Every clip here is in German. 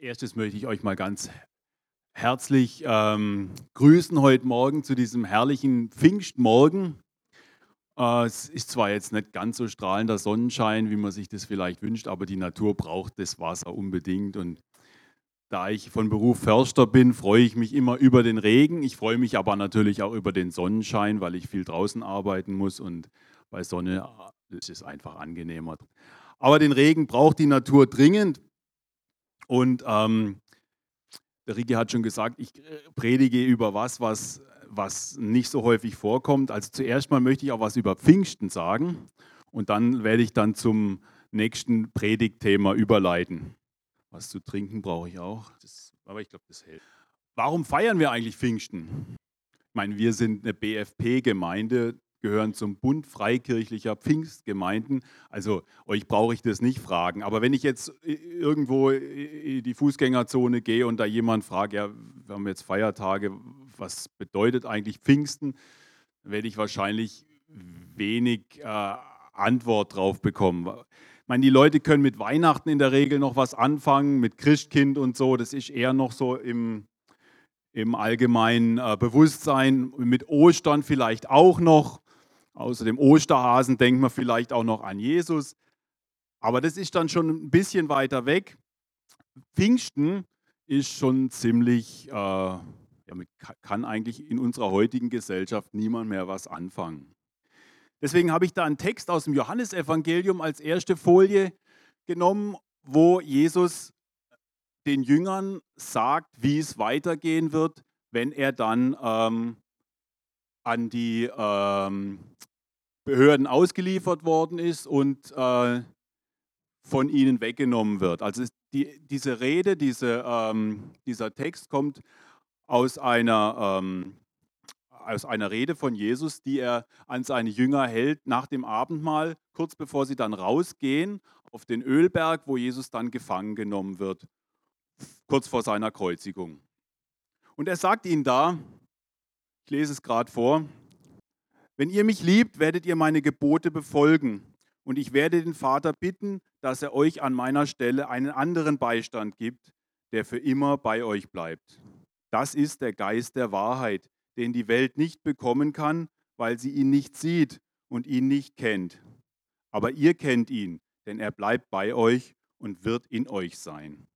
erstes möchte ich euch mal ganz herzlich ähm, grüßen heute Morgen zu diesem herrlichen Pfingstmorgen. Äh, es ist zwar jetzt nicht ganz so strahlender Sonnenschein, wie man sich das vielleicht wünscht, aber die Natur braucht das Wasser unbedingt. Und da ich von Beruf Förster bin, freue ich mich immer über den Regen. Ich freue mich aber natürlich auch über den Sonnenschein, weil ich viel draußen arbeiten muss und bei Sonne äh, ist es einfach angenehmer. Aber den Regen braucht die Natur dringend. Und ähm, der Rigi hat schon gesagt, ich äh, predige über was, was, was nicht so häufig vorkommt. Also zuerst mal möchte ich auch was über Pfingsten sagen und dann werde ich dann zum nächsten Predigtthema überleiten. Was zu trinken brauche ich auch, das, aber ich glaube, das hält. Warum feiern wir eigentlich Pfingsten? Ich meine, wir sind eine BFP-Gemeinde, gehören zum Bund freikirchlicher Pfingstgemeinden. Also euch brauche ich das nicht fragen. Aber wenn ich jetzt irgendwo in die Fußgängerzone gehe und da jemand fragt, ja, wir haben jetzt Feiertage, was bedeutet eigentlich Pfingsten, werde ich wahrscheinlich wenig äh, Antwort drauf bekommen. Ich meine, die Leute können mit Weihnachten in der Regel noch was anfangen, mit Christkind und so. Das ist eher noch so im, im allgemeinen äh, Bewusstsein. Mit Ostern vielleicht auch noch. Außer dem Osterhasen denkt man vielleicht auch noch an Jesus. Aber das ist dann schon ein bisschen weiter weg. Pfingsten ist schon ziemlich, äh, ja, kann eigentlich in unserer heutigen Gesellschaft niemand mehr was anfangen. Deswegen habe ich da einen Text aus dem Johannesevangelium als erste Folie genommen, wo Jesus den Jüngern sagt, wie es weitergehen wird, wenn er dann ähm, an die ähm, Behörden ausgeliefert worden ist und äh, von ihnen weggenommen wird. Also die, diese Rede, diese, ähm, dieser Text kommt aus einer, ähm, aus einer Rede von Jesus, die er an seine Jünger hält nach dem Abendmahl, kurz bevor sie dann rausgehen auf den Ölberg, wo Jesus dann gefangen genommen wird, kurz vor seiner Kreuzigung. Und er sagt ihnen da, ich lese es gerade vor, wenn ihr mich liebt, werdet ihr meine Gebote befolgen. Und ich werde den Vater bitten, dass er euch an meiner Stelle einen anderen Beistand gibt, der für immer bei euch bleibt. Das ist der Geist der Wahrheit, den die Welt nicht bekommen kann, weil sie ihn nicht sieht und ihn nicht kennt. Aber ihr kennt ihn, denn er bleibt bei euch und wird in euch sein.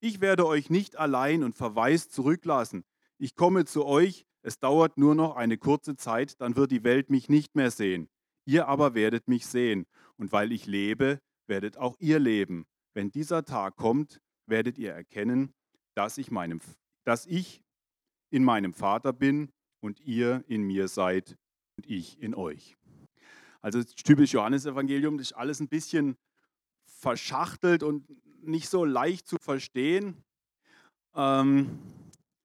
Ich werde euch nicht allein und verwaist zurücklassen. Ich komme zu euch, es dauert nur noch eine kurze Zeit, dann wird die Welt mich nicht mehr sehen. Ihr aber werdet mich sehen. Und weil ich lebe, werdet auch ihr leben. Wenn dieser Tag kommt, werdet ihr erkennen, dass ich, meinem, dass ich in meinem Vater bin und ihr in mir seid und ich in euch. Also typisch Johannesevangelium, das ist alles ein bisschen verschachtelt und nicht so leicht zu verstehen. Ähm,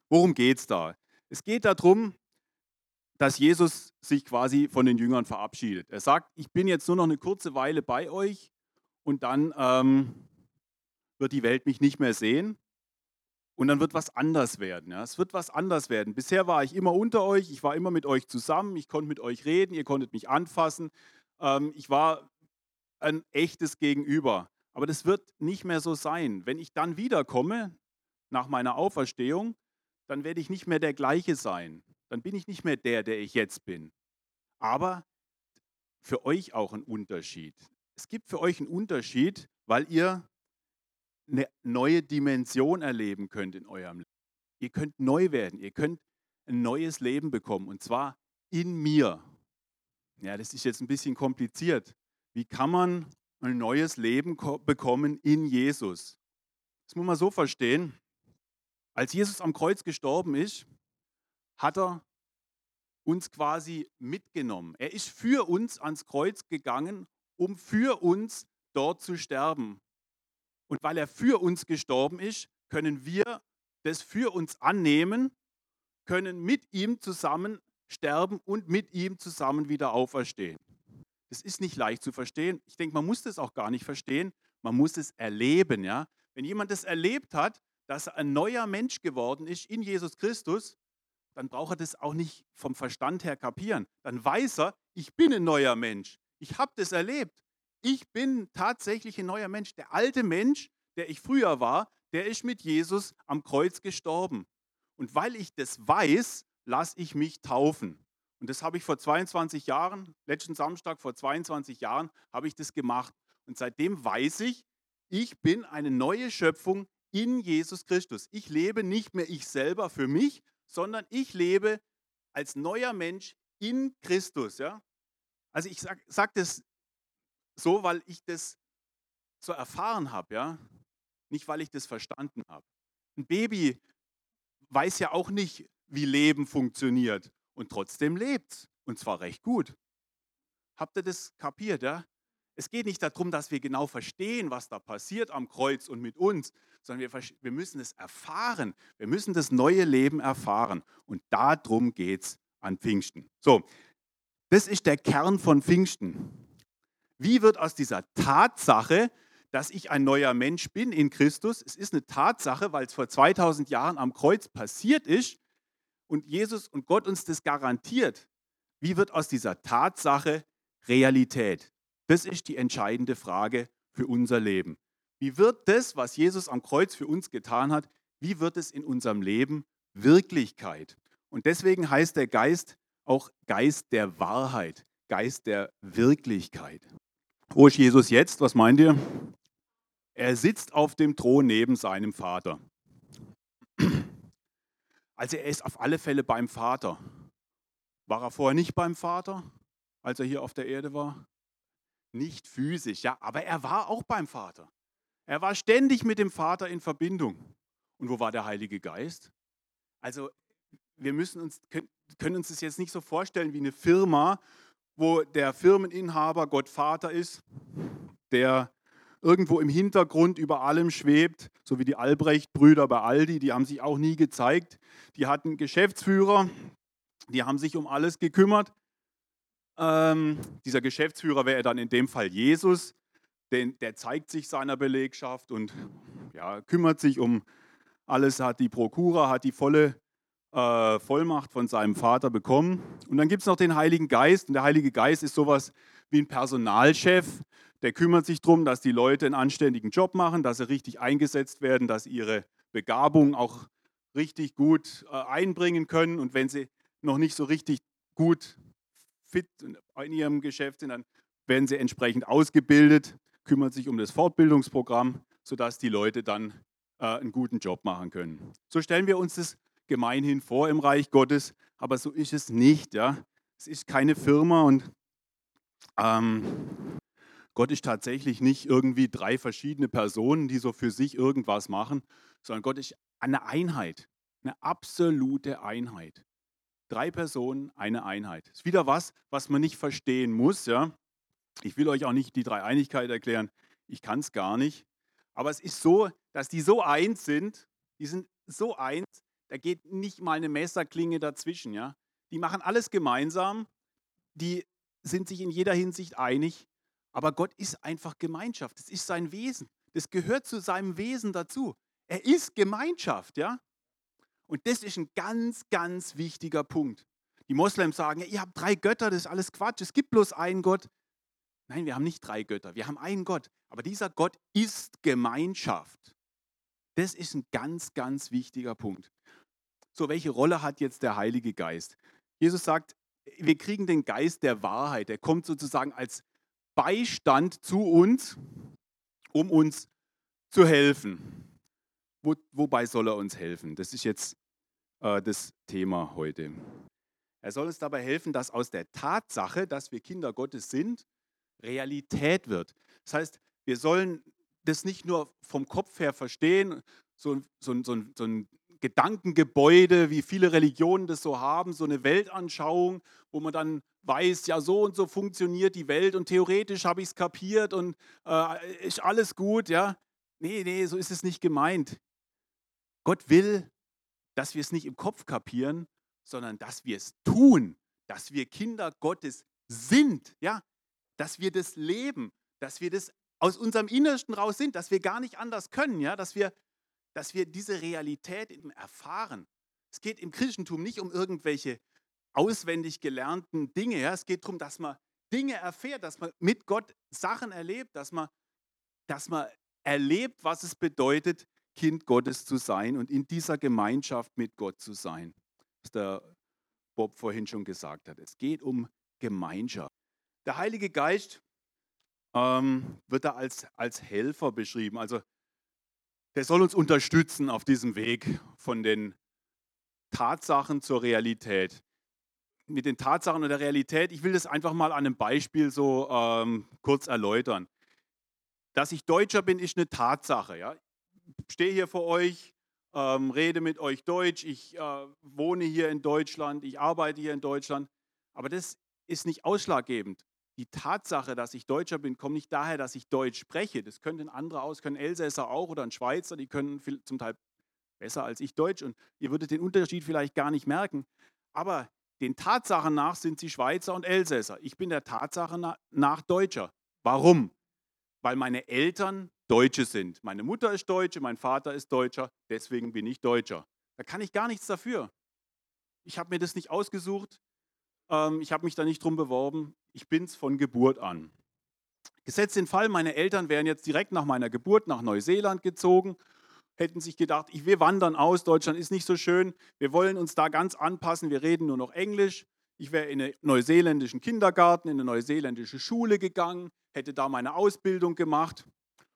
worum geht es da? Es geht darum, dass Jesus sich quasi von den Jüngern verabschiedet. Er sagt, ich bin jetzt nur noch eine kurze Weile bei euch und dann ähm, wird die Welt mich nicht mehr sehen und dann wird was anders werden. Ja? Es wird was anders werden. Bisher war ich immer unter euch, ich war immer mit euch zusammen, ich konnte mit euch reden, ihr konntet mich anfassen. Ähm, ich war ein echtes Gegenüber. Aber das wird nicht mehr so sein. Wenn ich dann wiederkomme, nach meiner Auferstehung, dann werde ich nicht mehr der gleiche sein. Dann bin ich nicht mehr der, der ich jetzt bin. Aber für euch auch ein Unterschied. Es gibt für euch einen Unterschied, weil ihr eine neue Dimension erleben könnt in eurem Leben. Ihr könnt neu werden, ihr könnt ein neues Leben bekommen und zwar in mir. Ja, das ist jetzt ein bisschen kompliziert. Wie kann man ein neues Leben bekommen in Jesus? Das muss man so verstehen. Als Jesus am Kreuz gestorben ist, hat er uns quasi mitgenommen. Er ist für uns ans Kreuz gegangen, um für uns dort zu sterben. Und weil er für uns gestorben ist, können wir das für uns annehmen, können mit ihm zusammen sterben und mit ihm zusammen wieder auferstehen. Das ist nicht leicht zu verstehen. Ich denke, man muss das auch gar nicht verstehen. Man muss es erleben. Ja? Wenn jemand das erlebt hat, dass er ein neuer Mensch geworden ist in Jesus Christus, dann braucht er das auch nicht vom Verstand her kapieren. Dann weiß er, ich bin ein neuer Mensch. Ich habe das erlebt. Ich bin tatsächlich ein neuer Mensch. Der alte Mensch, der ich früher war, der ist mit Jesus am Kreuz gestorben. Und weil ich das weiß, lasse ich mich taufen. Und das habe ich vor 22 Jahren, letzten Samstag vor 22 Jahren, habe ich das gemacht. Und seitdem weiß ich, ich bin eine neue Schöpfung in Jesus Christus. Ich lebe nicht mehr ich selber für mich, sondern ich lebe als neuer Mensch in Christus. Ja? Also ich sage sag das so, weil ich das so erfahren habe, ja? nicht weil ich das verstanden habe. Ein Baby weiß ja auch nicht, wie Leben funktioniert und trotzdem lebt es und zwar recht gut. Habt ihr das kapiert? Ja? Es geht nicht darum, dass wir genau verstehen, was da passiert am Kreuz und mit uns, sondern wir, wir müssen es erfahren. Wir müssen das neue Leben erfahren. Und darum geht es an Pfingsten. So, das ist der Kern von Pfingsten. Wie wird aus dieser Tatsache, dass ich ein neuer Mensch bin in Christus, es ist eine Tatsache, weil es vor 2000 Jahren am Kreuz passiert ist und Jesus und Gott uns das garantiert, wie wird aus dieser Tatsache Realität? Das ist die entscheidende Frage für unser Leben. Wie wird das, was Jesus am Kreuz für uns getan hat, wie wird es in unserem Leben Wirklichkeit? Und deswegen heißt der Geist auch Geist der Wahrheit, Geist der Wirklichkeit. Wo ist Jesus jetzt? Was meint ihr? Er sitzt auf dem Thron neben seinem Vater. Also er ist auf alle Fälle beim Vater. War er vorher nicht beim Vater, als er hier auf der Erde war? Nicht physisch, ja, aber er war auch beim Vater. Er war ständig mit dem Vater in Verbindung. Und wo war der Heilige Geist? Also wir müssen uns, können uns das jetzt nicht so vorstellen wie eine Firma, wo der Firmeninhaber Gott Vater ist, der irgendwo im Hintergrund über allem schwebt, so wie die Albrecht-Brüder bei Aldi, die haben sich auch nie gezeigt. Die hatten Geschäftsführer, die haben sich um alles gekümmert. Ähm, dieser Geschäftsführer wäre dann in dem Fall Jesus, den, der zeigt sich seiner Belegschaft und ja, kümmert sich um alles, hat die Prokura, hat die volle äh, Vollmacht von seinem Vater bekommen. Und dann gibt es noch den Heiligen Geist. Und der Heilige Geist ist sowas wie ein Personalchef. Der kümmert sich darum, dass die Leute einen anständigen Job machen, dass sie richtig eingesetzt werden, dass ihre Begabung auch richtig gut äh, einbringen können. Und wenn sie noch nicht so richtig gut fit in ihrem Geschäft sind, dann werden sie entsprechend ausgebildet, kümmert sich um das Fortbildungsprogramm, sodass die Leute dann äh, einen guten Job machen können. So stellen wir uns das gemeinhin vor im Reich Gottes, aber so ist es nicht. Ja? Es ist keine Firma und ähm, Gott ist tatsächlich nicht irgendwie drei verschiedene Personen, die so für sich irgendwas machen, sondern Gott ist eine Einheit, eine absolute Einheit. Drei Personen, eine Einheit. Ist wieder was, was man nicht verstehen muss. Ja? Ich will euch auch nicht die Dreieinigkeit erklären. Ich kann es gar nicht. Aber es ist so, dass die so eins sind, die sind so eins, da geht nicht mal eine Messerklinge dazwischen. Ja? Die machen alles gemeinsam, die sind sich in jeder Hinsicht einig, aber Gott ist einfach Gemeinschaft. Das ist sein Wesen. Das gehört zu seinem Wesen dazu. Er ist Gemeinschaft, ja? Und das ist ein ganz, ganz wichtiger Punkt. Die Moslems sagen, ihr habt drei Götter, das ist alles Quatsch, es gibt bloß einen Gott. Nein, wir haben nicht drei Götter, wir haben einen Gott. Aber dieser Gott ist Gemeinschaft. Das ist ein ganz, ganz wichtiger Punkt. So, welche Rolle hat jetzt der Heilige Geist? Jesus sagt, wir kriegen den Geist der Wahrheit. Der kommt sozusagen als Beistand zu uns, um uns zu helfen. Wo, wobei soll er uns helfen? Das ist jetzt äh, das Thema heute. Er soll uns dabei helfen, dass aus der Tatsache, dass wir Kinder Gottes sind, Realität wird. Das heißt, wir sollen das nicht nur vom Kopf her verstehen, so, so, so, so ein Gedankengebäude, wie viele Religionen das so haben, so eine Weltanschauung, wo man dann weiß, ja, so und so funktioniert die Welt und theoretisch habe ich es kapiert und äh, ist alles gut, ja. Nee, nee, so ist es nicht gemeint. Gott will, dass wir es nicht im Kopf kapieren, sondern dass wir es tun, dass wir Kinder Gottes sind, ja, dass wir das leben, dass wir das aus unserem Innersten raus sind, dass wir gar nicht anders können, ja, dass wir, dass wir diese Realität erfahren. Es geht im Christentum nicht um irgendwelche auswendig gelernten Dinge, ja, es geht darum, dass man Dinge erfährt, dass man mit Gott Sachen erlebt, dass man, dass man erlebt, was es bedeutet, Kind Gottes zu sein und in dieser Gemeinschaft mit Gott zu sein. Was der Bob vorhin schon gesagt hat. Es geht um Gemeinschaft. Der Heilige Geist ähm, wird da als, als Helfer beschrieben. Also der soll uns unterstützen auf diesem Weg von den Tatsachen zur Realität. Mit den Tatsachen und der Realität, ich will das einfach mal an einem Beispiel so ähm, kurz erläutern. Dass ich Deutscher bin, ist eine Tatsache. Ja? Stehe hier vor euch, ähm, rede mit euch Deutsch, ich äh, wohne hier in Deutschland, ich arbeite hier in Deutschland. Aber das ist nicht ausschlaggebend. Die Tatsache, dass ich Deutscher bin, kommt nicht daher, dass ich Deutsch spreche. Das könnten andere aus, können Elsässer auch oder ein Schweizer, die können zum Teil besser als ich Deutsch und ihr würdet den Unterschied vielleicht gar nicht merken. Aber den Tatsachen nach sind sie Schweizer und Elsässer. Ich bin der Tatsache nach Deutscher. Warum? Weil meine Eltern Deutsche sind. Meine Mutter ist Deutsche, mein Vater ist Deutscher, deswegen bin ich Deutscher. Da kann ich gar nichts dafür. Ich habe mir das nicht ausgesucht, ähm, ich habe mich da nicht drum beworben, ich bin es von Geburt an. Gesetzt den Fall, meine Eltern wären jetzt direkt nach meiner Geburt nach Neuseeland gezogen, hätten sich gedacht, wir wandern aus, Deutschland ist nicht so schön, wir wollen uns da ganz anpassen, wir reden nur noch Englisch. Ich wäre in einen neuseeländischen Kindergarten, in eine neuseeländische Schule gegangen, hätte da meine Ausbildung gemacht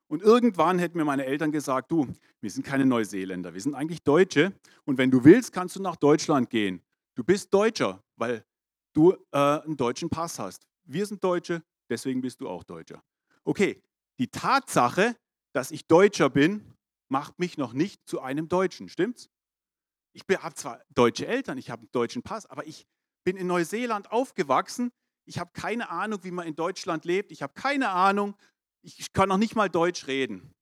und irgendwann hätten mir meine Eltern gesagt, du, wir sind keine Neuseeländer, wir sind eigentlich Deutsche. Und wenn du willst, kannst du nach Deutschland gehen. Du bist Deutscher, weil du äh, einen deutschen Pass hast. Wir sind Deutsche, deswegen bist du auch Deutscher. Okay, die Tatsache, dass ich Deutscher bin, macht mich noch nicht zu einem Deutschen, stimmt's? Ich habe zwar deutsche Eltern, ich habe einen deutschen Pass, aber ich bin in Neuseeland aufgewachsen. Ich habe keine Ahnung, wie man in Deutschland lebt. Ich habe keine Ahnung, ich kann noch nicht mal Deutsch reden.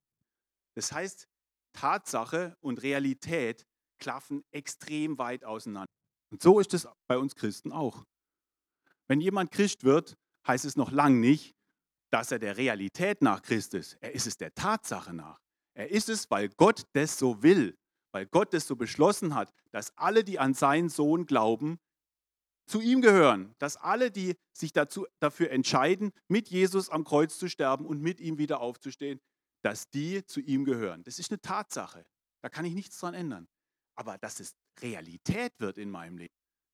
Das heißt, Tatsache und Realität klaffen extrem weit auseinander. Und so ist es bei uns Christen auch. Wenn jemand Christ wird, heißt es noch lang nicht, dass er der Realität nach Christ ist. Er ist es der Tatsache nach. Er ist es, weil Gott das so will, weil Gott das so beschlossen hat, dass alle, die an seinen Sohn glauben, zu ihm gehören, dass alle, die sich dazu, dafür entscheiden, mit Jesus am Kreuz zu sterben und mit ihm wieder aufzustehen, dass die zu ihm gehören. Das ist eine Tatsache. Da kann ich nichts dran ändern. Aber dass es Realität wird in meinem Leben,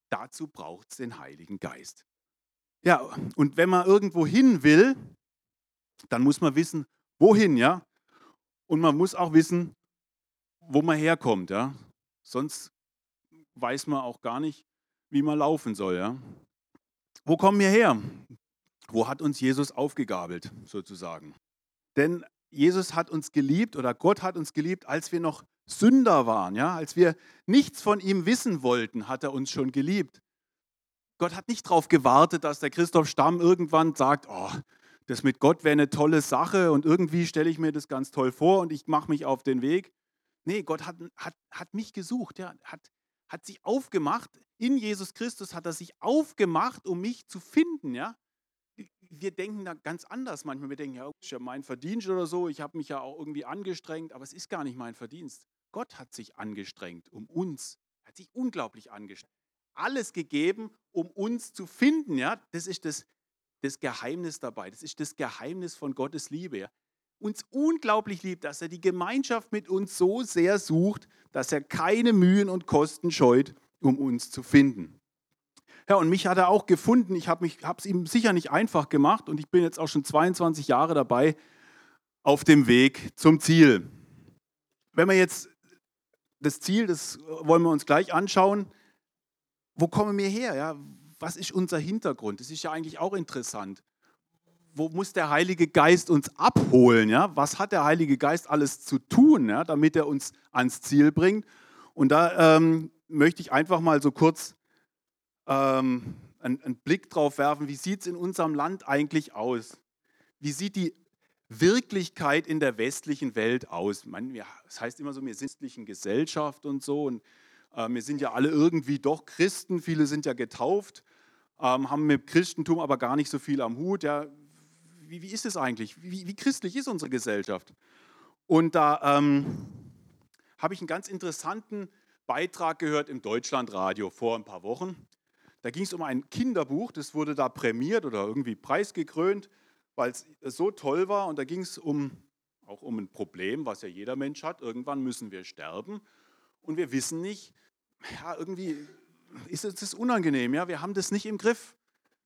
dazu braucht es den Heiligen Geist. Ja, und wenn man irgendwo hin will, dann muss man wissen, wohin, ja? Und man muss auch wissen, wo man herkommt, ja? Sonst weiß man auch gar nicht, wie man laufen soll. Ja? Wo kommen wir her? Wo hat uns Jesus aufgegabelt, sozusagen? Denn Jesus hat uns geliebt oder Gott hat uns geliebt, als wir noch Sünder waren, ja, als wir nichts von ihm wissen wollten, hat er uns schon geliebt. Gott hat nicht darauf gewartet, dass der Christoph Stamm irgendwann sagt, oh, das mit Gott wäre eine tolle Sache und irgendwie stelle ich mir das ganz toll vor und ich mache mich auf den Weg. Nee, Gott hat, hat, hat mich gesucht, ja, hat, hat sich aufgemacht, in Jesus Christus hat er sich aufgemacht, um mich zu finden, ja. Wir denken da ganz anders manchmal. Wir denken, ja, das ist ja mein Verdienst oder so, ich habe mich ja auch irgendwie angestrengt, aber es ist gar nicht mein Verdienst. Gott hat sich angestrengt, um uns, hat sich unglaublich angestrengt. Alles gegeben, um uns zu finden, ja. Das ist das, das Geheimnis dabei. Das ist das Geheimnis von Gottes Liebe. Ja? Uns unglaublich liebt, dass er die Gemeinschaft mit uns so sehr sucht, dass er keine Mühen und Kosten scheut, um uns zu finden. Ja, und mich hat er auch gefunden. Ich habe es ihm sicher nicht einfach gemacht und ich bin jetzt auch schon 22 Jahre dabei auf dem Weg zum Ziel. Wenn wir jetzt das Ziel, das wollen wir uns gleich anschauen, wo kommen wir her? Ja? Was ist unser Hintergrund? Das ist ja eigentlich auch interessant wo muss der Heilige Geist uns abholen? Ja? Was hat der Heilige Geist alles zu tun, ja, damit er uns ans Ziel bringt? Und da ähm, möchte ich einfach mal so kurz ähm, einen, einen Blick drauf werfen, wie sieht es in unserem Land eigentlich aus? Wie sieht die Wirklichkeit in der westlichen Welt aus? meine, ja, das heißt immer so, wir sind in Gesellschaft und so und äh, wir sind ja alle irgendwie doch Christen, viele sind ja getauft, ähm, haben mit Christentum aber gar nicht so viel am Hut. Ja, wie, wie ist es eigentlich? Wie, wie, christlich ist unsere Gesellschaft? Und da ähm, habe ich einen ganz interessanten Beitrag gehört im Deutschlandradio vor ein paar Wochen. Da ging es um ein Kinderbuch, das wurde da prämiert oder irgendwie preisgekrönt, weil es so toll war. Und da ging es um auch um ein Problem, was ja jeder Mensch hat. Irgendwann müssen wir sterben und wir wissen nicht, ja, irgendwie ist es unangenehm, ja, wir haben das nicht im Griff.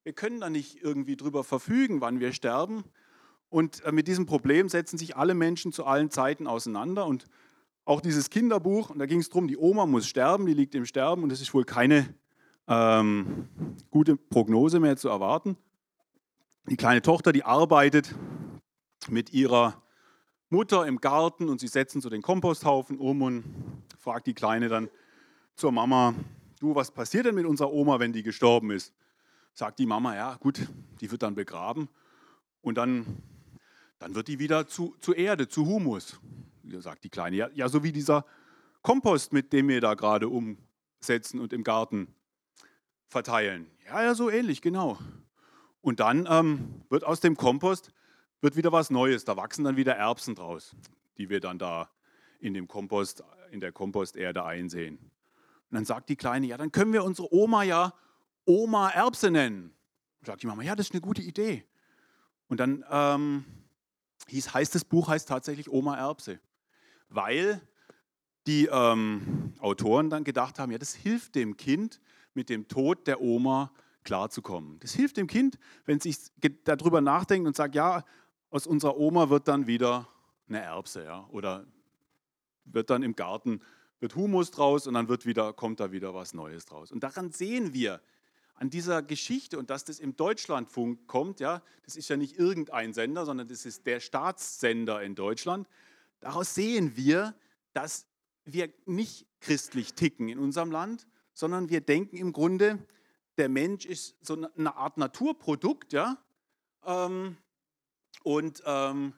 Wir können da nicht irgendwie drüber verfügen, wann wir sterben. Und äh, mit diesem Problem setzen sich alle Menschen zu allen Zeiten auseinander. Und auch dieses Kinderbuch, und da ging es darum, die Oma muss sterben, die liegt im Sterben und es ist wohl keine ähm, gute Prognose mehr zu erwarten. Die kleine Tochter, die arbeitet mit ihrer Mutter im Garten und sie setzen so den Komposthaufen um und fragt die Kleine dann zur Mama, du, was passiert denn mit unserer Oma, wenn die gestorben ist? Sagt die Mama, ja gut, die wird dann begraben und dann, dann wird die wieder zu, zu Erde, zu Humus. Sagt die Kleine, ja, ja so wie dieser Kompost, mit dem wir da gerade umsetzen und im Garten verteilen. Ja, ja, so ähnlich, genau. Und dann ähm, wird aus dem Kompost wird wieder was Neues. Da wachsen dann wieder Erbsen draus, die wir dann da in dem Kompost, in der Komposterde einsehen. Und dann sagt die Kleine, ja, dann können wir unsere Oma ja Oma Erbse nennen. Sagt die Mama, ja, das ist eine gute Idee. Und dann ähm, hieß, heißt das Buch heißt tatsächlich Oma Erbse, weil die ähm, Autoren dann gedacht haben, ja, das hilft dem Kind, mit dem Tod der Oma klarzukommen. Das hilft dem Kind, wenn es sich darüber nachdenkt und sagt, ja, aus unserer Oma wird dann wieder eine Erbse, ja, oder wird dann im Garten wird Humus draus und dann wird wieder, kommt da wieder was Neues draus. Und daran sehen wir an dieser Geschichte und dass das im Deutschlandfunk kommt, ja, das ist ja nicht irgendein Sender, sondern das ist der Staatssender in Deutschland. Daraus sehen wir, dass wir nicht christlich ticken in unserem Land, sondern wir denken im Grunde, der Mensch ist so eine Art Naturprodukt, ja. Ähm, und ähm,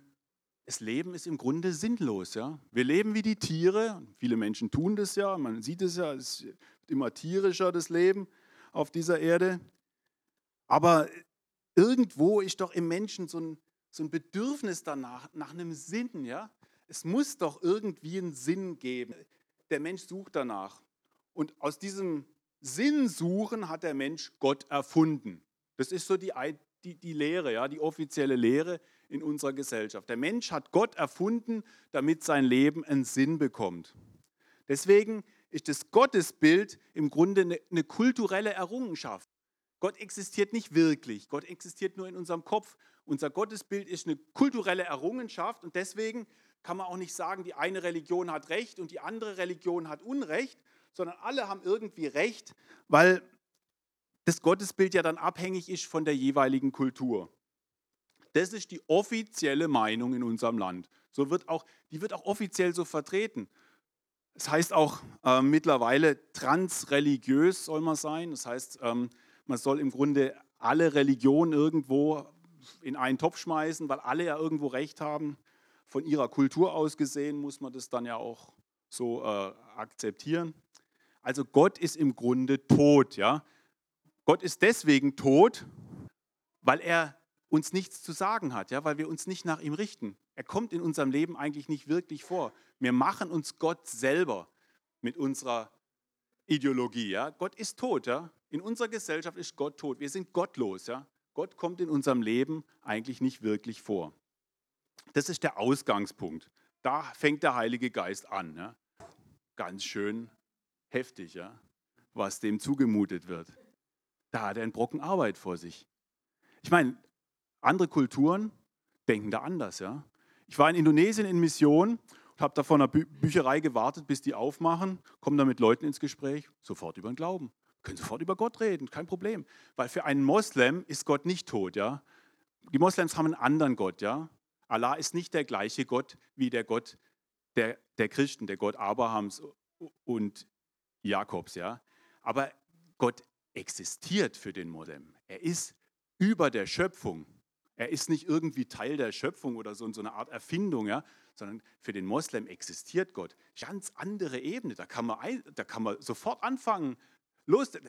das Leben ist im Grunde sinnlos, ja. Wir leben wie die Tiere. Viele Menschen tun das ja. Man sieht es ja. Es wird immer tierischer das Leben auf dieser Erde. Aber irgendwo ist doch im Menschen so ein, so ein Bedürfnis danach, nach einem Sinn, ja. Es muss doch irgendwie einen Sinn geben. Der Mensch sucht danach. Und aus diesem Sinnsuchen hat der Mensch Gott erfunden. Das ist so die, die, die Lehre, ja, die offizielle Lehre in unserer Gesellschaft. Der Mensch hat Gott erfunden, damit sein Leben einen Sinn bekommt. Deswegen ist das Gottesbild im Grunde eine, kulturelle Errungenschaft. Gott existiert nicht wirklich. Gott existiert nur in unserem Kopf. Unser Gottesbild ist eine kulturelle Errungenschaft und deswegen kann man auch nicht sagen, die eine Religion hat Recht und die andere Religion hat Unrecht, sondern alle haben irgendwie recht, weil das Gottesbild ja dann abhängig ist von der jeweiligen Kultur. Das ist die offizielle Meinung in unserem Land. So wird auch, die wird auch offiziell so vertreten. Es das heißt auch äh, mittlerweile transreligiös soll man sein. Das heißt, ähm, man soll im Grunde alle Religionen irgendwo in einen Topf schmeißen, weil alle ja irgendwo recht haben. Von ihrer Kultur aus gesehen muss man das dann ja auch so äh, akzeptieren. Also Gott ist im Grunde tot, ja. Gott ist deswegen tot, weil er uns nichts zu sagen hat, ja, weil wir uns nicht nach ihm richten. Er kommt in unserem Leben eigentlich nicht wirklich vor. Wir machen uns Gott selber mit unserer Ideologie, ja. Gott ist tot, ja. In unserer Gesellschaft ist Gott tot. Wir sind gottlos, ja. Gott kommt in unserem Leben eigentlich nicht wirklich vor. Das ist der Ausgangspunkt. Da fängt der Heilige Geist an. Ja. Ganz schön heftig, ja, was dem zugemutet wird. Da hat er einen Brocken Arbeit vor sich. Ich meine, andere Kulturen denken da anders. Ja. Ich war in Indonesien in Mission und habe da vor einer Bü Bücherei gewartet, bis die aufmachen, komme da mit Leuten ins Gespräch, sofort über den Glauben. Können sofort über Gott reden, kein Problem. Weil für einen Moslem ist Gott nicht tot. Ja. Die Moslems haben einen anderen Gott. Ja. Allah ist nicht der gleiche Gott wie der Gott der, der Christen, der Gott Abrahams und Jakobs, ja. Aber Gott existiert für den Moslem. Er ist über der Schöpfung. Er ist nicht irgendwie Teil der Schöpfung oder so, so eine Art Erfindung, ja, sondern für den Moslem existiert Gott. Ganz andere Ebene. Da kann man, da kann man sofort anfangen. Los, der,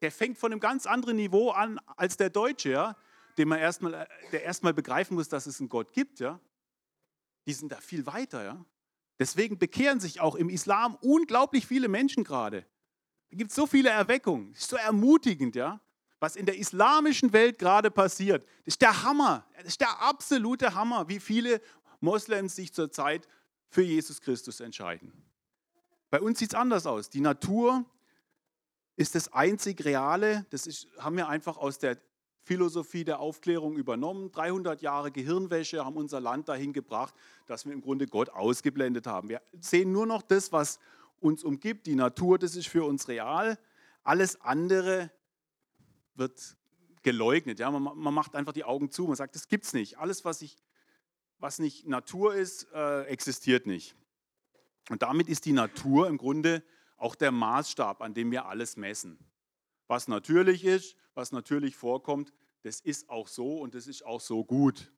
der, fängt von einem ganz anderen Niveau an als der Deutsche, ja, dem man erstmal, der erstmal begreifen muss, dass es einen Gott gibt, ja. Die sind da viel weiter, ja. Deswegen bekehren sich auch im Islam unglaublich viele Menschen gerade. Es gibt so viele Erweckungen, so ermutigend, ja. Was in der islamischen Welt gerade passiert, ist der Hammer, ist der absolute Hammer, wie viele Moslems sich zurzeit für Jesus Christus entscheiden. Bei uns sieht es anders aus. Die Natur ist das einzig Reale, das ist, haben wir einfach aus der Philosophie der Aufklärung übernommen. 300 Jahre Gehirnwäsche haben unser Land dahin gebracht, dass wir im Grunde Gott ausgeblendet haben. Wir sehen nur noch das, was uns umgibt. Die Natur, das ist für uns real. Alles andere wird geleugnet. Ja? Man, man macht einfach die Augen zu. Man sagt, das gibt es nicht. Alles, was, ich, was nicht Natur ist, äh, existiert nicht. Und damit ist die Natur im Grunde auch der Maßstab, an dem wir alles messen. Was natürlich ist, was natürlich vorkommt, das ist auch so und das ist auch so gut.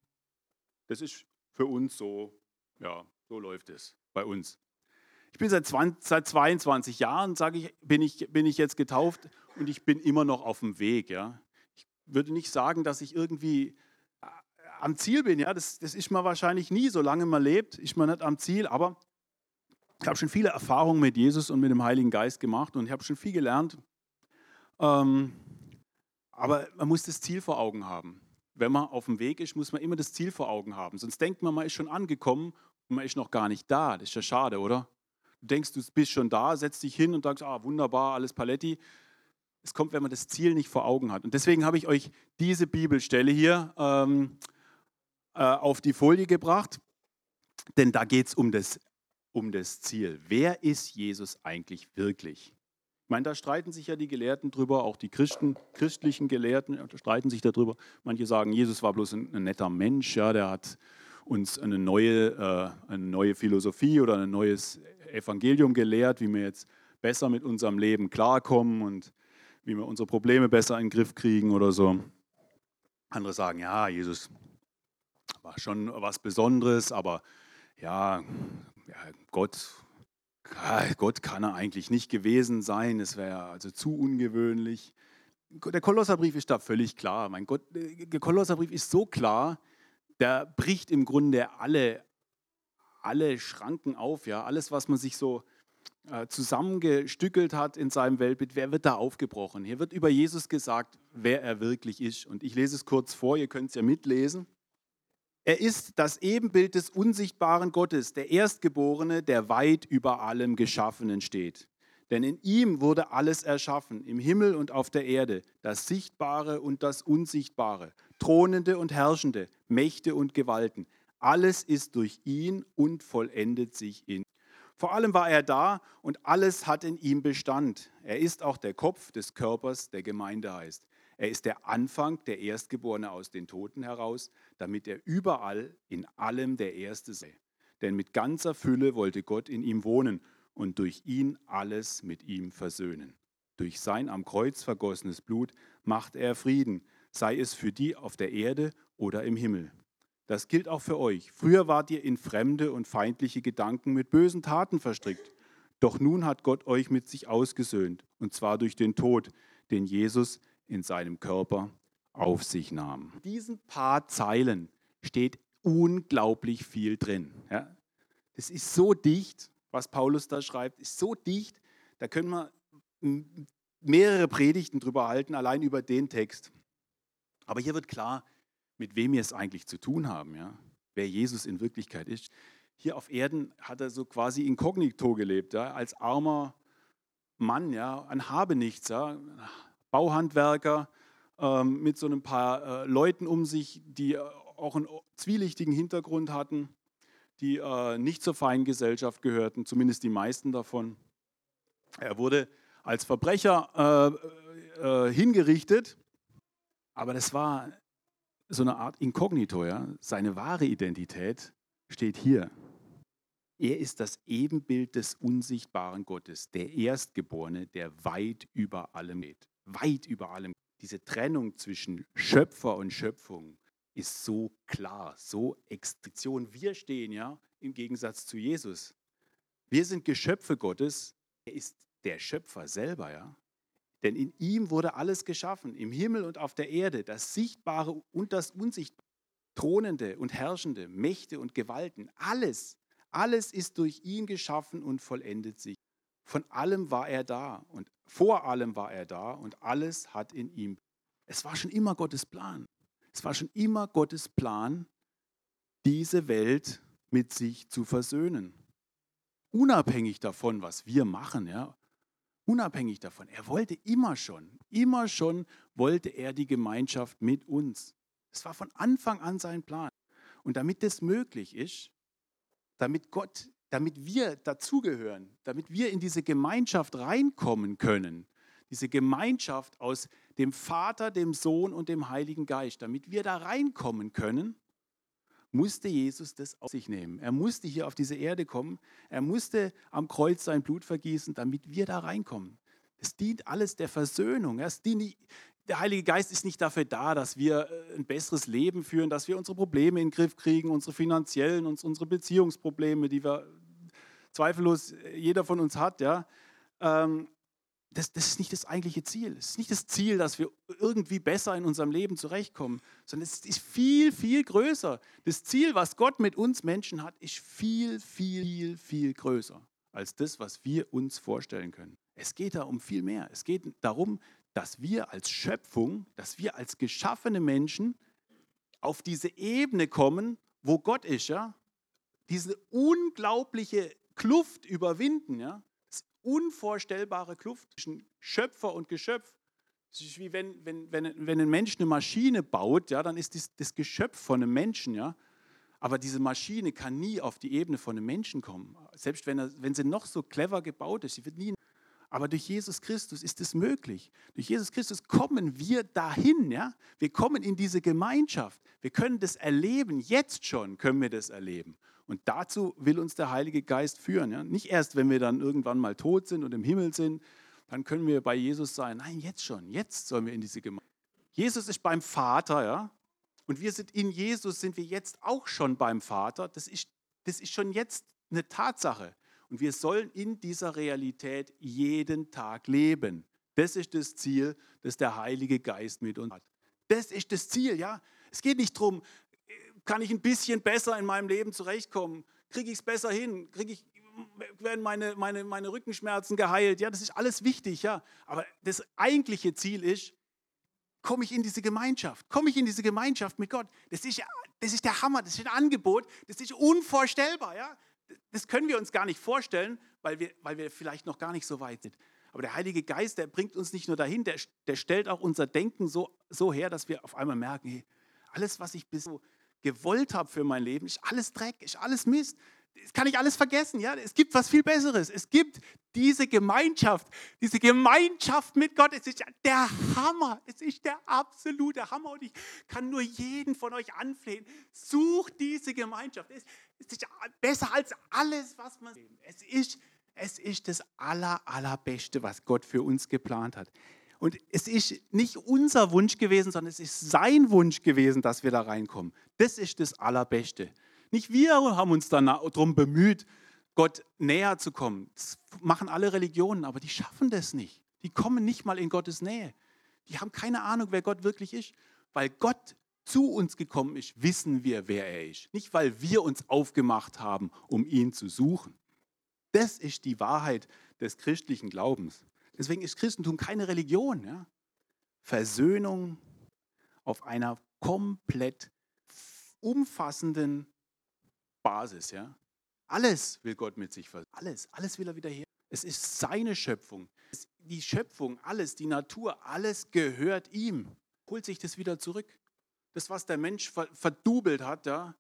Das ist für uns so, ja, so läuft es bei uns. Ich bin seit, 20, seit 22 Jahren, sage ich, bin ich, bin ich jetzt getauft und ich bin immer noch auf dem Weg. Ja. Ich würde nicht sagen, dass ich irgendwie äh, am Ziel bin. Ja. Das, das ist man wahrscheinlich nie, solange man lebt, ist man nicht am Ziel. Aber ich habe schon viele Erfahrungen mit Jesus und mit dem Heiligen Geist gemacht und ich habe schon viel gelernt. Ähm, aber man muss das Ziel vor Augen haben. Wenn man auf dem Weg ist, muss man immer das Ziel vor Augen haben. Sonst denkt man, man ist schon angekommen und man ist noch gar nicht da. Das ist ja schade, oder? Du denkst, du bist schon da, setzt dich hin und sagst, ah, wunderbar, alles Paletti. Es kommt, wenn man das Ziel nicht vor Augen hat. Und deswegen habe ich euch diese Bibelstelle hier ähm, äh, auf die Folie gebracht, denn da geht es um das, um das Ziel. Wer ist Jesus eigentlich wirklich? Ich meine, da streiten sich ja die Gelehrten drüber, auch die Christen, christlichen Gelehrten streiten sich darüber. Manche sagen, Jesus war bloß ein, ein netter Mensch, ja, der hat uns eine neue, äh, eine neue Philosophie oder ein neues Evangelium gelehrt, wie wir jetzt besser mit unserem Leben klarkommen und wie wir unsere Probleme besser in den Griff kriegen oder so. Andere sagen, ja, Jesus war schon was Besonderes, aber ja, ja Gott Gott kann er eigentlich nicht gewesen sein, es wäre also zu ungewöhnlich. Der Kolosserbrief ist da völlig klar. Mein Gott, der Kolosserbrief ist so klar, der bricht im Grunde alle, alle Schranken auf. Ja? Alles, was man sich so zusammengestückelt hat in seinem Weltbild, wer wird da aufgebrochen? Hier wird über Jesus gesagt, wer er wirklich ist. Und ich lese es kurz vor, ihr könnt es ja mitlesen. Er ist das Ebenbild des unsichtbaren Gottes, der Erstgeborene, der weit über allem Geschaffenen steht. Denn in ihm wurde alles erschaffen, im Himmel und auf der Erde, das Sichtbare und das Unsichtbare, Thronende und Herrschende, Mächte und Gewalten. Alles ist durch ihn und vollendet sich in. Vor allem war er da und alles hat in ihm Bestand. Er ist auch der Kopf des Körpers, der Gemeinde heißt. Er ist der Anfang, der Erstgeborene aus den Toten heraus, damit er überall in allem der Erste sei. Denn mit ganzer Fülle wollte Gott in ihm wohnen und durch ihn alles mit ihm versöhnen. Durch sein am Kreuz vergossenes Blut macht er Frieden, sei es für die auf der Erde oder im Himmel. Das gilt auch für euch. Früher wart ihr in fremde und feindliche Gedanken mit bösen Taten verstrickt. Doch nun hat Gott euch mit sich ausgesöhnt, und zwar durch den Tod, den Jesus in seinem Körper auf sich nahm. In diesen paar Zeilen steht unglaublich viel drin. Ja? Das ist so dicht, was Paulus da schreibt, ist so dicht, da können wir mehrere Predigten drüber halten, allein über den Text. Aber hier wird klar, mit wem wir es eigentlich zu tun haben, ja? wer Jesus in Wirklichkeit ist. Hier auf Erden hat er so quasi inkognito gelebt, ja? als armer Mann, ja? ein Habenichts, ja? Bauhandwerker ähm, mit so ein paar äh, Leuten um sich, die äh, auch einen zwielichtigen Hintergrund hatten, die äh, nicht zur feinen Gesellschaft gehörten, zumindest die meisten davon. Er wurde als Verbrecher äh, äh, hingerichtet, aber das war so eine Art Inkognito. Ja? Seine wahre Identität steht hier. Er ist das Ebenbild des unsichtbaren Gottes, der Erstgeborene, der weit über allem geht weit über allem. Diese Trennung zwischen Schöpfer und Schöpfung ist so klar, so Extraktion. Wir stehen ja im Gegensatz zu Jesus. Wir sind Geschöpfe Gottes. Er ist der Schöpfer selber, ja. Denn in ihm wurde alles geschaffen, im Himmel und auf der Erde, das Sichtbare und das Unsichtbare, Thronende und Herrschende, Mächte und Gewalten, alles, alles ist durch ihn geschaffen und vollendet sich. Von allem war er da und vor allem war er da und alles hat in ihm. Es war schon immer Gottes Plan. Es war schon immer Gottes Plan, diese Welt mit sich zu versöhnen. Unabhängig davon, was wir machen, ja. Unabhängig davon. Er wollte immer schon, immer schon wollte er die Gemeinschaft mit uns. Es war von Anfang an sein Plan. Und damit das möglich ist, damit Gott, damit wir dazugehören, damit wir in diese Gemeinschaft reinkommen können, diese Gemeinschaft aus dem Vater, dem Sohn und dem Heiligen Geist, damit wir da reinkommen können, musste Jesus das auf sich nehmen. Er musste hier auf diese Erde kommen. Er musste am Kreuz sein Blut vergießen, damit wir da reinkommen. Es dient alles der Versöhnung. Dient, der Heilige Geist ist nicht dafür da, dass wir äh, ein besseres Leben führen, dass wir unsere Probleme in den Griff kriegen, unsere finanziellen, unsere Beziehungsprobleme, die wir zweifellos äh, jeder von uns hat. Ja. Ähm, das, das, ist nicht das eigentliche Ziel. Es ist nicht das Ziel, dass wir irgendwie besser in unserem Leben zurechtkommen, sondern es ist viel, viel größer. Das Ziel, was Gott mit uns Menschen hat, ist viel, viel, viel größer als das, was wir uns vorstellen können. Es geht da um viel mehr. Es geht darum, dass wir als Schöpfung, dass wir als geschaffene Menschen auf diese Ebene kommen, wo Gott ist, ja, diese unglaubliche Kluft überwinden, ja, unvorstellbare Kluft zwischen Schöpfer und Geschöpf. Es ist wie wenn, wenn, wenn, wenn ein Mensch eine Maschine baut, ja, dann ist das, das Geschöpf von einem Menschen, ja. Aber diese Maschine kann nie auf die Ebene von einem Menschen kommen. Selbst wenn, er, wenn sie noch so clever gebaut ist, sie wird nie. Aber durch Jesus Christus ist es möglich. Durch Jesus Christus kommen wir dahin, ja. Wir kommen in diese Gemeinschaft. Wir können das erleben. Jetzt schon können wir das erleben. Und dazu will uns der Heilige Geist führen. Ja? Nicht erst, wenn wir dann irgendwann mal tot sind und im Himmel sind, dann können wir bei Jesus sein. Nein, jetzt schon. Jetzt sollen wir in diese Gemeinde. Jesus ist beim Vater, ja. Und wir sind in Jesus, sind wir jetzt auch schon beim Vater. Das ist, das ist schon jetzt eine Tatsache. Und wir sollen in dieser Realität jeden Tag leben. Das ist das Ziel, das der Heilige Geist mit uns hat. Das ist das Ziel, ja. Es geht nicht darum, kann ich ein bisschen besser in meinem Leben zurechtkommen? Kriege ich es besser hin? Kriege ich, werden meine, meine, meine Rückenschmerzen geheilt? Ja, das ist alles wichtig, ja. Aber das eigentliche Ziel ist, komme ich in diese Gemeinschaft? Komme ich in diese Gemeinschaft mit Gott? Das ist, das ist der Hammer, das ist ein Angebot, das ist unvorstellbar, ja. Das können wir uns gar nicht vorstellen, weil wir, weil wir vielleicht noch gar nicht so weit sind. Aber der Heilige Geist, der bringt uns nicht nur dahin, der, der stellt auch unser Denken so, so her, dass wir auf einmal merken, hey, alles, was ich bis so gewollt habe für mein Leben, ist alles Dreck, ist alles Mist. Das kann ich alles vergessen. Ja? Es gibt was viel Besseres. Es gibt diese Gemeinschaft, diese Gemeinschaft mit Gott. Es ist der Hammer. Es ist der absolute Hammer. Und ich kann nur jeden von euch anflehen. Sucht diese Gemeinschaft. Es ist besser als alles, was man. Es ist, es ist das aller, allerbeste, was Gott für uns geplant hat. Und es ist nicht unser Wunsch gewesen, sondern es ist sein Wunsch gewesen, dass wir da reinkommen. Das ist das Allerbeste. Nicht wir haben uns darum bemüht, Gott näher zu kommen. Das machen alle Religionen, aber die schaffen das nicht. Die kommen nicht mal in Gottes Nähe. Die haben keine Ahnung, wer Gott wirklich ist. Weil Gott zu uns gekommen ist, wissen wir, wer er ist. Nicht, weil wir uns aufgemacht haben, um ihn zu suchen. Das ist die Wahrheit des christlichen Glaubens. Deswegen ist Christentum keine Religion. Ja? Versöhnung auf einer komplett umfassenden Basis. Ja? Alles will Gott mit sich versöhnen. Alles, alles will er wieder her. Es ist seine Schöpfung. Die Schöpfung, alles, die Natur, alles gehört ihm. Holt sich das wieder zurück. Das, was der Mensch verdubelt hat, ja,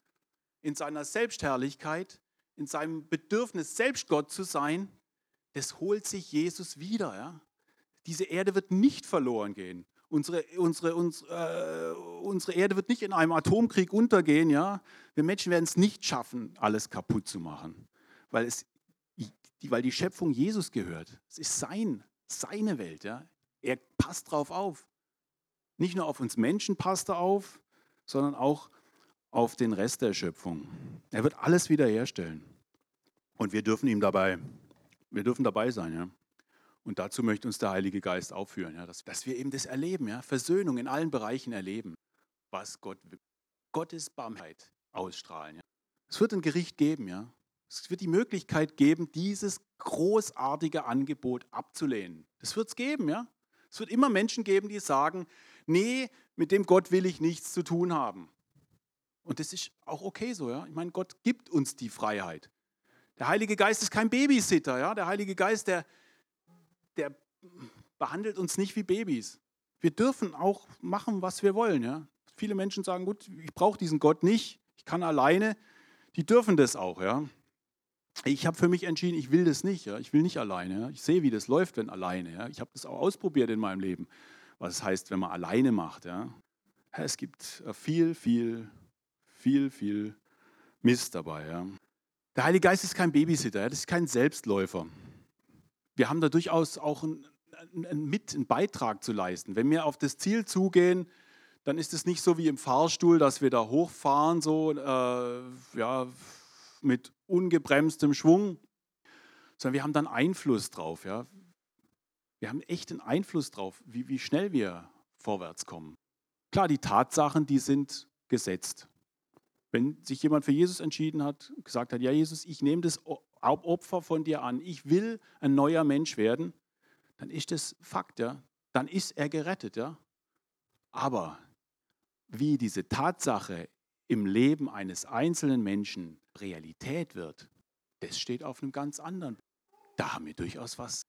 in seiner Selbstherrlichkeit, in seinem Bedürfnis, selbst Gott zu sein, das holt sich Jesus wieder. Ja? Diese Erde wird nicht verloren gehen. Unsere, unsere, unsere, äh, unsere Erde wird nicht in einem Atomkrieg untergehen. Ja? Wir Menschen werden es nicht schaffen, alles kaputt zu machen, weil, es, die, weil die Schöpfung Jesus gehört. Es ist sein, seine Welt. Ja? Er passt drauf auf. Nicht nur auf uns Menschen passt er auf, sondern auch auf den Rest der Schöpfung. Er wird alles wiederherstellen. Und wir dürfen ihm dabei wir dürfen dabei sein, ja. Und dazu möchte uns der Heilige Geist aufführen, ja, dass, dass wir eben das erleben, ja, Versöhnung in allen Bereichen erleben, was Gott will. Gottes Barmheit ausstrahlen. Ja. Es wird ein Gericht geben, ja. Es wird die Möglichkeit geben, dieses großartige Angebot abzulehnen. Das wird es geben, ja. Es wird immer Menschen geben, die sagen, nee, mit dem Gott will ich nichts zu tun haben. Und das ist auch okay so. Ja? Ich meine, Gott gibt uns die Freiheit. Der Heilige Geist ist kein Babysitter. Ja? Der Heilige Geist, der, der behandelt uns nicht wie Babys. Wir dürfen auch machen, was wir wollen. Ja? Viele Menschen sagen, gut, ich brauche diesen Gott nicht, ich kann alleine. Die dürfen das auch. Ja? Ich habe für mich entschieden, ich will das nicht. Ja? Ich will nicht alleine. Ja? Ich sehe, wie das läuft, wenn alleine. Ja? Ich habe das auch ausprobiert in meinem Leben, was es heißt, wenn man alleine macht. Ja? Es gibt äh, viel, viel, viel, viel Mist dabei. Ja? Der Heilige Geist ist kein Babysitter, das ist kein Selbstläufer. Wir haben da durchaus auch einen, einen, mit einen Beitrag zu leisten. Wenn wir auf das Ziel zugehen, dann ist es nicht so wie im Fahrstuhl, dass wir da hochfahren, so äh, ja, mit ungebremstem Schwung, sondern wir haben dann Einfluss drauf. Ja? Wir haben echt einen Einfluss drauf, wie, wie schnell wir vorwärts kommen. Klar, die Tatsachen, die sind gesetzt. Wenn sich jemand für Jesus entschieden hat, gesagt hat, ja Jesus, ich nehme das Opfer von dir an, ich will ein neuer Mensch werden, dann ist das Fakt, ja. Dann ist er gerettet, ja. Aber wie diese Tatsache im Leben eines einzelnen Menschen Realität wird, das steht auf einem ganz anderen. Da haben wir durchaus was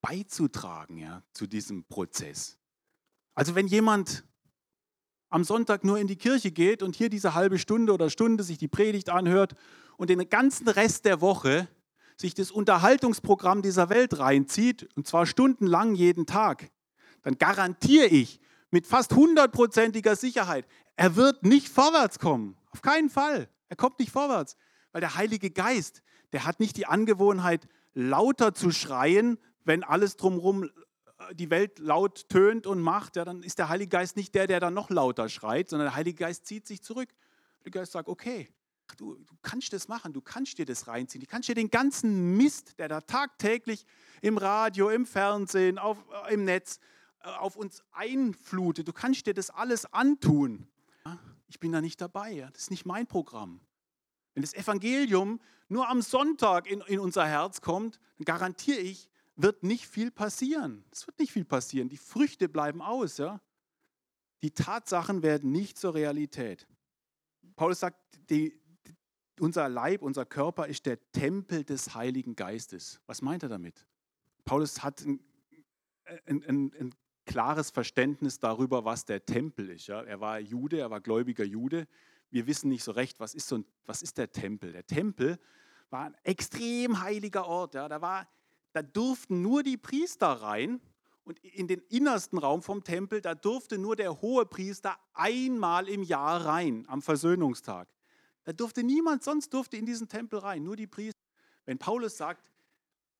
beizutragen ja, zu diesem Prozess. Also wenn jemand am Sonntag nur in die Kirche geht und hier diese halbe Stunde oder Stunde sich die Predigt anhört und den ganzen Rest der Woche sich das Unterhaltungsprogramm dieser Welt reinzieht, und zwar stundenlang jeden Tag, dann garantiere ich mit fast hundertprozentiger Sicherheit, er wird nicht vorwärts kommen. Auf keinen Fall. Er kommt nicht vorwärts. Weil der Heilige Geist, der hat nicht die Angewohnheit, lauter zu schreien, wenn alles drumherum die Welt laut tönt und macht, ja, dann ist der Heilige Geist nicht der, der dann noch lauter schreit, sondern der Heilige Geist zieht sich zurück. Der Heilige Geist sagt, okay, du, du kannst das machen, du kannst dir das reinziehen, du kannst dir den ganzen Mist, der da tagtäglich im Radio, im Fernsehen, auf, äh, im Netz äh, auf uns einflutet, du kannst dir das alles antun. Ich bin da nicht dabei, das ist nicht mein Programm. Wenn das Evangelium nur am Sonntag in, in unser Herz kommt, dann garantiere ich, wird nicht viel passieren. Es wird nicht viel passieren. Die Früchte bleiben aus. Ja? Die Tatsachen werden nicht zur Realität. Paulus sagt, die, unser Leib, unser Körper ist der Tempel des Heiligen Geistes. Was meint er damit? Paulus hat ein, ein, ein, ein klares Verständnis darüber, was der Tempel ist. Ja? Er war Jude, er war gläubiger Jude. Wir wissen nicht so recht, was ist, so ein, was ist der Tempel. Der Tempel war ein extrem heiliger Ort. Ja? Da war da durften nur die Priester rein und in den innersten Raum vom Tempel, da durfte nur der hohe Priester einmal im Jahr rein, am Versöhnungstag. Da durfte niemand sonst durfte in diesen Tempel rein, nur die Priester. Wenn Paulus sagt,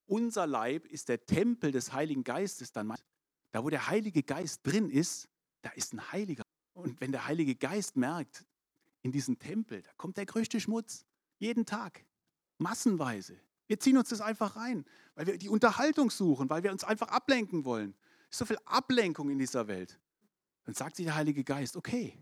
unser Leib ist der Tempel des Heiligen Geistes, dann meint, da wo der Heilige Geist drin ist, da ist ein Heiliger. Und wenn der Heilige Geist merkt, in diesen Tempel, da kommt der größte Schmutz, jeden Tag, massenweise. Wir ziehen uns das einfach rein, weil wir die Unterhaltung suchen, weil wir uns einfach ablenken wollen. So viel Ablenkung in dieser Welt. Dann sagt sich der Heilige Geist, okay,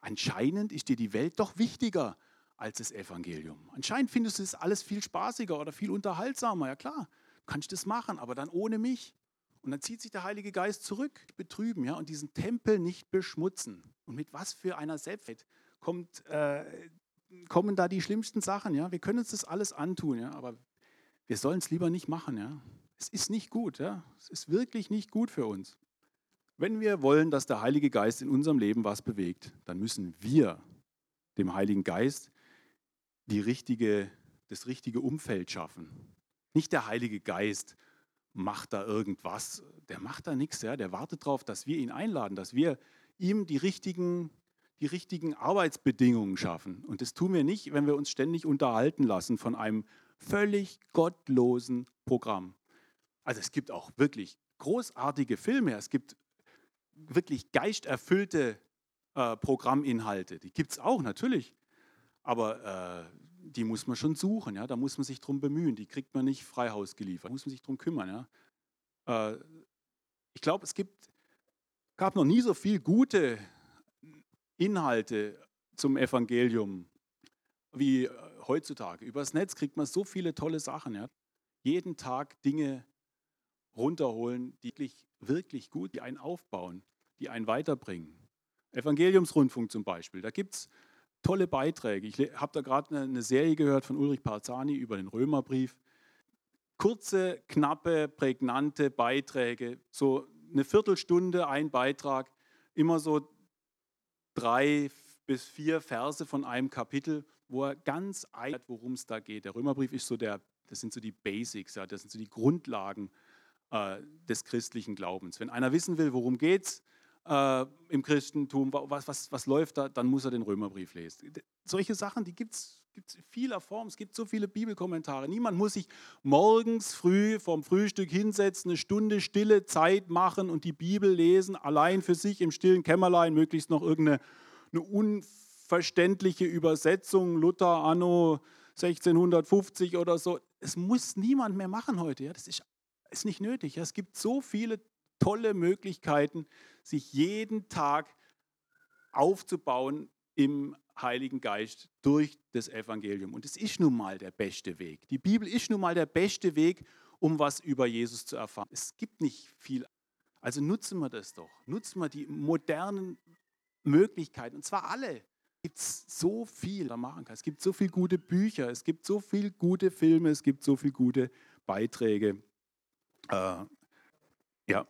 anscheinend ist dir die Welt doch wichtiger als das Evangelium. Anscheinend findest du es alles viel spaßiger oder viel unterhaltsamer. Ja klar, kannst das machen, aber dann ohne mich. Und dann zieht sich der Heilige Geist zurück, betrüben, ja, und diesen Tempel nicht beschmutzen. Und mit was für einer Selbstwert kommt äh, kommen da die schlimmsten Sachen. Ja? Wir können uns das alles antun, ja? aber wir sollen es lieber nicht machen. Ja? Es ist nicht gut. Ja? Es ist wirklich nicht gut für uns. Wenn wir wollen, dass der Heilige Geist in unserem Leben was bewegt, dann müssen wir dem Heiligen Geist die richtige, das richtige Umfeld schaffen. Nicht der Heilige Geist macht da irgendwas, der macht da nichts, ja? der wartet darauf, dass wir ihn einladen, dass wir ihm die richtigen die richtigen Arbeitsbedingungen schaffen. Und das tun wir nicht, wenn wir uns ständig unterhalten lassen von einem völlig gottlosen Programm. Also es gibt auch wirklich großartige Filme, es gibt wirklich geisterfüllte äh, Programminhalte. Die gibt es auch natürlich, aber äh, die muss man schon suchen, ja? da muss man sich drum bemühen, die kriegt man nicht freihaus geliefert, da muss man sich drum kümmern. Ja? Äh, ich glaube, es gibt, gab noch nie so viele gute Inhalte zum Evangelium wie äh, heutzutage. Übers Netz kriegt man so viele tolle Sachen. Ja? Jeden Tag Dinge runterholen, die wirklich, wirklich gut, die einen aufbauen, die einen weiterbringen. Evangeliumsrundfunk zum Beispiel. Da gibt es tolle Beiträge. Ich habe da gerade eine, eine Serie gehört von Ulrich Parzani über den Römerbrief. Kurze, knappe, prägnante Beiträge, so eine Viertelstunde ein Beitrag, immer so drei bis vier Verse von einem Kapitel, wo er ganz einheit, worum es da geht. Der Römerbrief ist so der, das sind so die Basics, ja, das sind so die Grundlagen äh, des christlichen Glaubens. Wenn einer wissen will, worum geht's äh, im Christentum, was, was, was läuft da, dann muss er den Römerbrief lesen. Solche Sachen, die gibt es in vieler Form. Es gibt so viele Bibelkommentare. Niemand muss sich morgens früh vom Frühstück hinsetzen, eine Stunde stille Zeit machen und die Bibel lesen, allein für sich im stillen Kämmerlein, möglichst noch irgendeine eine unverständliche Übersetzung, Luther anno 1650 oder so. Es muss niemand mehr machen heute. Ja? Das ist, ist nicht nötig. Ja? Es gibt so viele tolle Möglichkeiten, sich jeden Tag aufzubauen im Heiligen Geist durch das Evangelium. Und es ist nun mal der beste Weg. Die Bibel ist nun mal der beste Weg, um was über Jesus zu erfahren. Es gibt nicht viel. Also nutzen wir das doch. Nutzen wir die modernen Möglichkeiten. Und zwar alle. Es gibt so viel, da machen kann. Es gibt so viele gute Bücher, es gibt so viele gute Filme, es gibt so viele gute Beiträge. Äh, ja,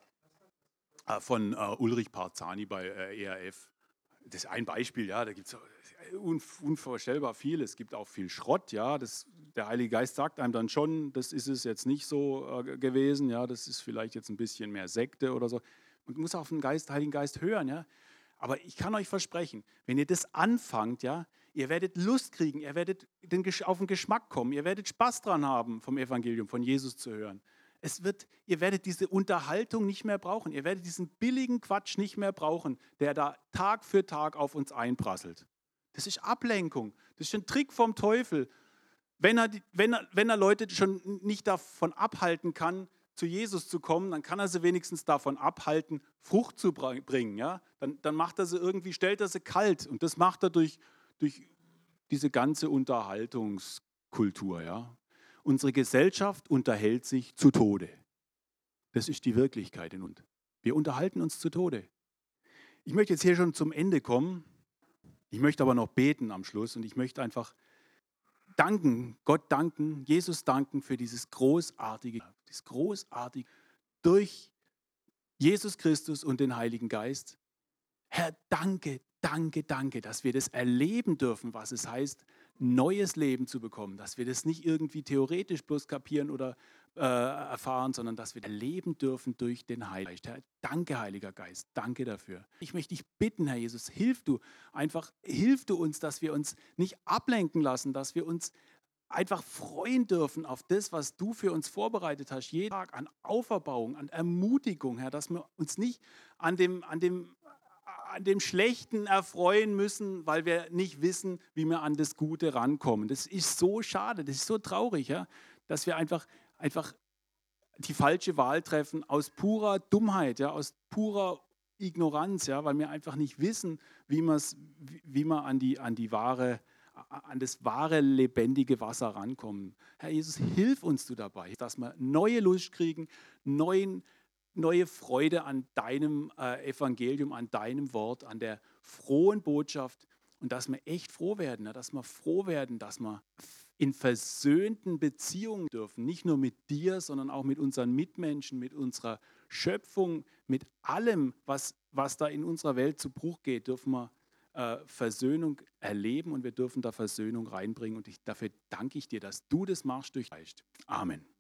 äh, von äh, Ulrich Parzani bei äh, ERF. Das ist ein Beispiel, ja, da gibt es unvorstellbar viel. Es gibt auch viel Schrott, ja. Das, der Heilige Geist sagt einem dann schon, das ist es jetzt nicht so äh, gewesen, ja, das ist vielleicht jetzt ein bisschen mehr Sekte oder so. Man muss auf den Geist, Heiligen Geist hören, ja. Aber ich kann euch versprechen, wenn ihr das anfangt, ja, ihr werdet Lust kriegen, ihr werdet den, auf den Geschmack kommen, ihr werdet Spaß dran haben, vom Evangelium, von Jesus zu hören. Es wird, ihr werdet diese Unterhaltung nicht mehr brauchen. Ihr werdet diesen billigen Quatsch nicht mehr brauchen, der da Tag für Tag auf uns einprasselt. Das ist Ablenkung. Das ist ein Trick vom Teufel. Wenn er, wenn er, wenn er Leute schon nicht davon abhalten kann, zu Jesus zu kommen, dann kann er sie wenigstens davon abhalten, Frucht zu bringen. Ja? Dann, dann macht er sie irgendwie, stellt er sie kalt. Und das macht er durch, durch diese ganze Unterhaltungskultur. Ja? Unsere Gesellschaft unterhält sich zu Tode. Das ist die Wirklichkeit in uns. Wir unterhalten uns zu Tode. Ich möchte jetzt hier schon zum Ende kommen. Ich möchte aber noch beten am Schluss und ich möchte einfach danken, Gott danken, Jesus danken für dieses großartige, dieses großartige durch Jesus Christus und den Heiligen Geist. Herr, danke, danke, danke, dass wir das erleben dürfen, was es heißt, neues Leben zu bekommen, dass wir das nicht irgendwie theoretisch bloß kapieren oder äh, erfahren, sondern dass wir erleben dürfen durch den Heiligen Geist. danke, Heiliger Geist, danke dafür. Ich möchte dich bitten, Herr Jesus, hilf du einfach, hilf du uns, dass wir uns nicht ablenken lassen, dass wir uns einfach freuen dürfen auf das, was du für uns vorbereitet hast, jeden Tag an Auferbauung, an Ermutigung, Herr, dass wir uns nicht an dem, an dem an dem Schlechten erfreuen müssen, weil wir nicht wissen, wie wir an das Gute rankommen. Das ist so schade, das ist so traurig, ja, dass wir einfach, einfach die falsche Wahl treffen aus purer Dummheit, ja, aus purer Ignoranz, ja, weil wir einfach nicht wissen, wie, wie wir an die, an die wahre, an das wahre lebendige Wasser rankommen. Herr Jesus, hilf uns du dabei, dass wir neue Lust kriegen, neuen neue Freude an deinem äh, Evangelium, an deinem Wort, an der frohen Botschaft und dass wir echt froh werden, ne? dass wir froh werden, dass wir in versöhnten Beziehungen dürfen, nicht nur mit dir, sondern auch mit unseren Mitmenschen, mit unserer Schöpfung, mit allem, was, was da in unserer Welt zu Bruch geht, dürfen wir äh, Versöhnung erleben und wir dürfen da Versöhnung reinbringen und ich, dafür danke ich dir, dass du das machst durch. Amen.